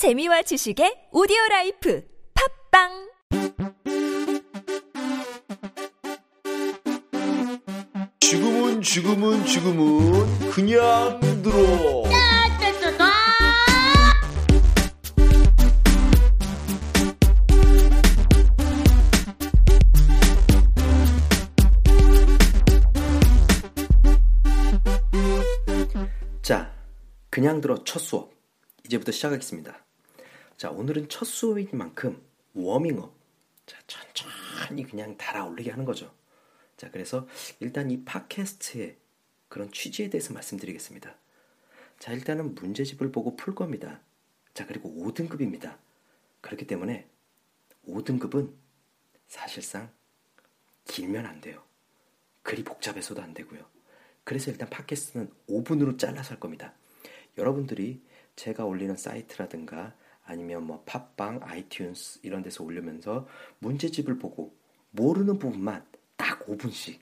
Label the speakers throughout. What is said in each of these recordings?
Speaker 1: 재미와 지식의 오디오 라이프 팝빵!
Speaker 2: 지금은 지금은 지금은 그냥 들어. 자 그냥 들어 첫 수업. 이제부터 시작하겠습니다 자 오늘은 첫 수업인 만큼 워밍업. 자 천천히 그냥 달아올리게 하는 거죠. 자 그래서 일단 이 팟캐스트의 그런 취지에 대해서 말씀드리겠습니다. 자 일단은 문제집을 보고 풀 겁니다. 자 그리고 5등급입니다. 그렇기 때문에 5등급은 사실상 길면 안 돼요. 글이 복잡해서도 안 되고요. 그래서 일단 팟캐스트는 5분으로 잘라서 할 겁니다. 여러분들이 제가 올리는 사이트라든가 아니면 뭐 팟빵, 아이튠스 이런 데서 올리면서 문제집을 보고 모르는 부분만 딱 5분씩,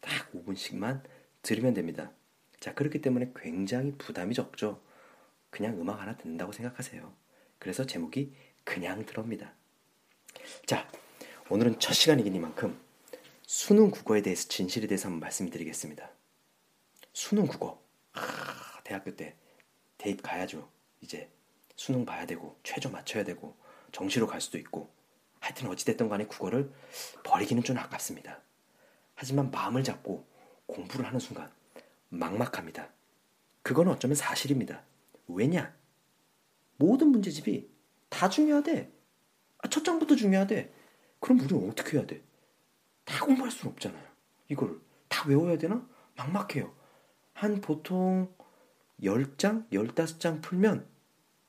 Speaker 2: 딱 5분씩만 들으면 됩니다. 자, 그렇기 때문에 굉장히 부담이 적죠. 그냥 음악 하나 듣는다고 생각하세요. 그래서 제목이 그냥 들어옵니다. 자, 오늘은 첫 시간이기니만큼 수능 국어에 대해서 진실에 대해서 한번 말씀드리겠습니다. 수능 국어. 아, 대학교 때 데이트 가야죠. 이제 수능 봐야 되고 최저 맞춰야 되고 정시로 갈 수도 있고 하여튼 어찌됐든 간에 국어를 버리기는 좀 아깝습니다. 하지만 마음을 잡고 공부를 하는 순간 막막합니다. 그건 어쩌면 사실입니다. 왜냐? 모든 문제집이 다 중요하대. 아, 첫 장부터 중요하대. 그럼 우리는 어떻게 해야 돼? 다 공부할 수는 없잖아요. 이거를 다 외워야 되나? 막막해요. 한 보통 10장, 15장 풀면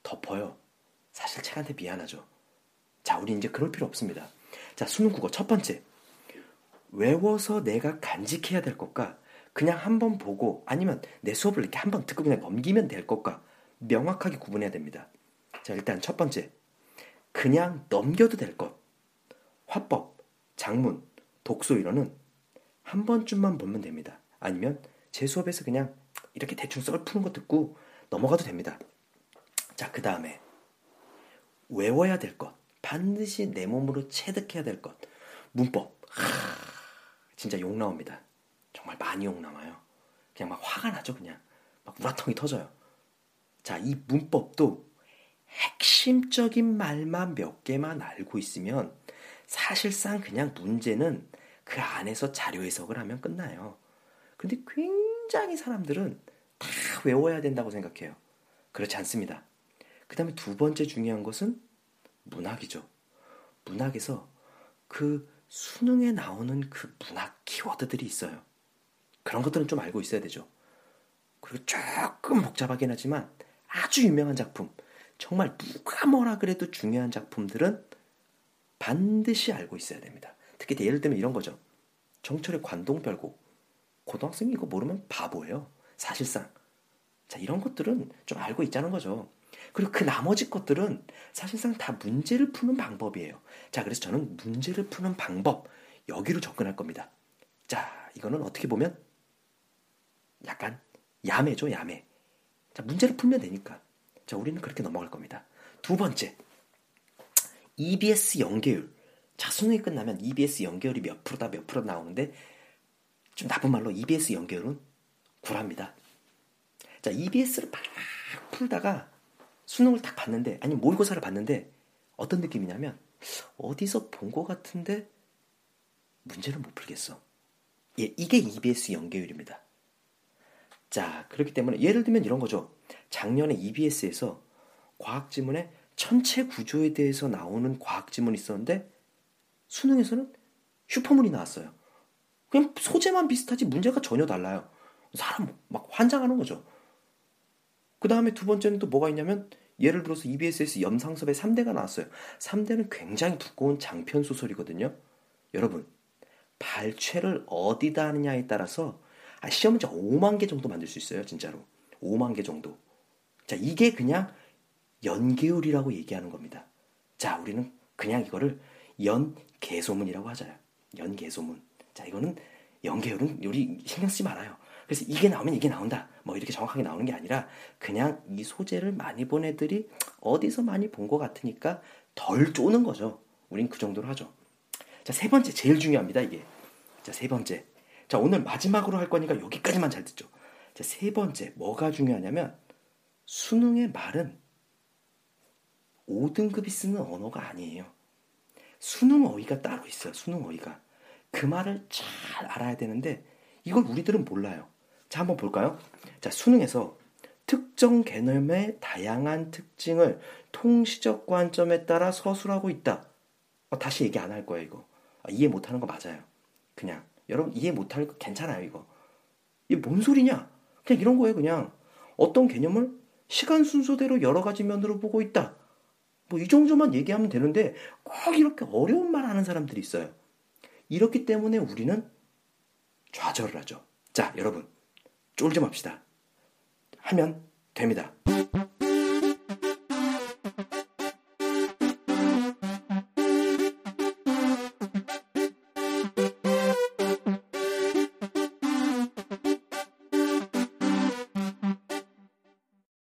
Speaker 2: 덮어요. 사실 책한테 미안하죠. 자, 우리 이제 그럴 필요 없습니다. 자, 수능 국어 첫 번째. 외워서 내가 간직해야 될 것과 그냥 한 번 보고 아니면 내 수업을 이렇게 한 번 듣고 그냥 넘기면 될 것과 명확하게 구분해야 됩니다. 자, 일단 첫 번째. 그냥 넘겨도 될 것. 화법, 장문, 독소 이론은 한 번쯤만 보면 됩니다. 아니면 제 수업에서 그냥 이렇게 대충 썰 푸는 거 듣고 넘어가도 됩니다. 자, 그 다음에 외워야 될 것. 반드시 내 몸으로 체득해야 될 것. 문법. 하, 진짜 욕 나옵니다. 정말 많이 욕 나와요. 그냥 막 화가 나죠, 그냥. 막 우라통이 터져요. 자, 이 문법도 핵심적인 말만 몇 개만 알고 있으면 사실상 그냥 문제는 그 안에서 자료 해석을 하면 끝나요. 근데 굉장히 사람들은 다 외워야 된다고 생각해요. 그렇지 않습니다. 그 다음에 두 번째 중요한 것은 문학이죠. 문학에서 그 수능에 나오는 그 문학 키워드들이 있어요. 그런 것들은 좀 알고 있어야 되죠. 그리고 조금 복잡하긴 하지만 아주 유명한 작품, 정말 누가 뭐라 그래도 중요한 작품들은 반드시 알고 있어야 됩니다. 특히 예를 들면 이런 거죠. 정철의 관동별곡. 고등학생이 이거 모르면 바보예요. 사실상. 자, 이런 것들은 좀 알고 있자는 거죠. 그리고 그 나머지 것들은 사실상 다 문제를 푸는 방법이에요. 자, 그래서 저는 문제를 푸는 방법, 여기로 접근할 겁니다. 자, 이거는 어떻게 보면 약간 야매죠, 야매. 자, 문제를 풀면 되니까. 자, 우리는 그렇게 넘어갈 겁니다. 두 번째, EBS 연계율. 자, 수능이 끝나면 EBS 연계율이 몇 프로다, 몇 프로 나오는데, 좀 나쁜 말로 EBS 연계율은 구랍니다. 자, EBS를 막 풀다가 수능을 딱 봤는데, 아니 모의고사를 봤는데, 어떤 느낌이냐면, 어디서 본 것 같은데, 문제를 못 풀겠어. 예, 이게 EBS 연계율입니다. 자, 그렇기 때문에 예를 들면 이런 거죠. 작년에 EBS에서 과학 지문에 천체 구조에 대해서 나오는 과학 지문이 있었는데 수능에서는 슈퍼문이 나왔어요. 그냥 소재만 비슷하지 문제가 전혀 달라요. 사람 막 환장하는 거죠. 그 다음에 두 번째는 또 뭐가 있냐면 예를 들어서 EBS에서 염상섭의 3대가 나왔어요. 3대는 굉장히 두꺼운 장편 소설이거든요. 여러분, 발췌를 어디다 하느냐에 따라서 아, 시험 문제 5만 개 정도 만들 수 있어요, 진짜로. 5만 개 정도. 자, 이게 그냥 연계율이라고 얘기하는 겁니다. 자, 우리는 그냥 이거를 연개소문이라고 하잖아요. 연개소문. 자, 이거는 연계율은 우리 신경 쓰지 말아요. 그래서 이게 나오면 이게 나온다. 뭐 이렇게 정확하게 나오는 게 아니라 그냥 이 소재를 많이 본 애들이 어디서 많이 본 것 같으니까 덜 쪼는 거죠. 우린 그 정도로 하죠. 자, 세 번째 제일 중요합니다, 이게. 자, 세 번째. 자, 오늘 마지막으로 할 거니까 여기까지만 잘 듣죠. 자, 세 번째 뭐가 중요하냐면 수능의 말은 5등급이 쓰는 언어가 아니에요. 수능 어휘가 따로 있어요. 수능 어휘가. 그 말을 잘 알아야 되는데 이걸 우리들은 몰라요. 자, 한번 볼까요? 자, 수능에서 특정 개념의 다양한 특징을 통시적 관점에 따라 서술하고 있다. 어, 다시 얘기 안 할 거예요, 이거. 아, 이해 못 하는 거 맞아요. 그냥. 여러분, 이해 못 할 거 괜찮아요, 이거. 이게 뭔 소리냐? 그냥 이런 거예요, 그냥. 어떤 개념을 시간 순서대로 여러 가지 면으로 보고 있다. 뭐 이 정도만 얘기하면 되는데 꼭 이렇게 어려운 말 하는 사람들이 있어요. 이렇기 때문에 우리는 좌절을 하죠. 자, 여러분. 쫄지 맙시다. 하면 됩니다.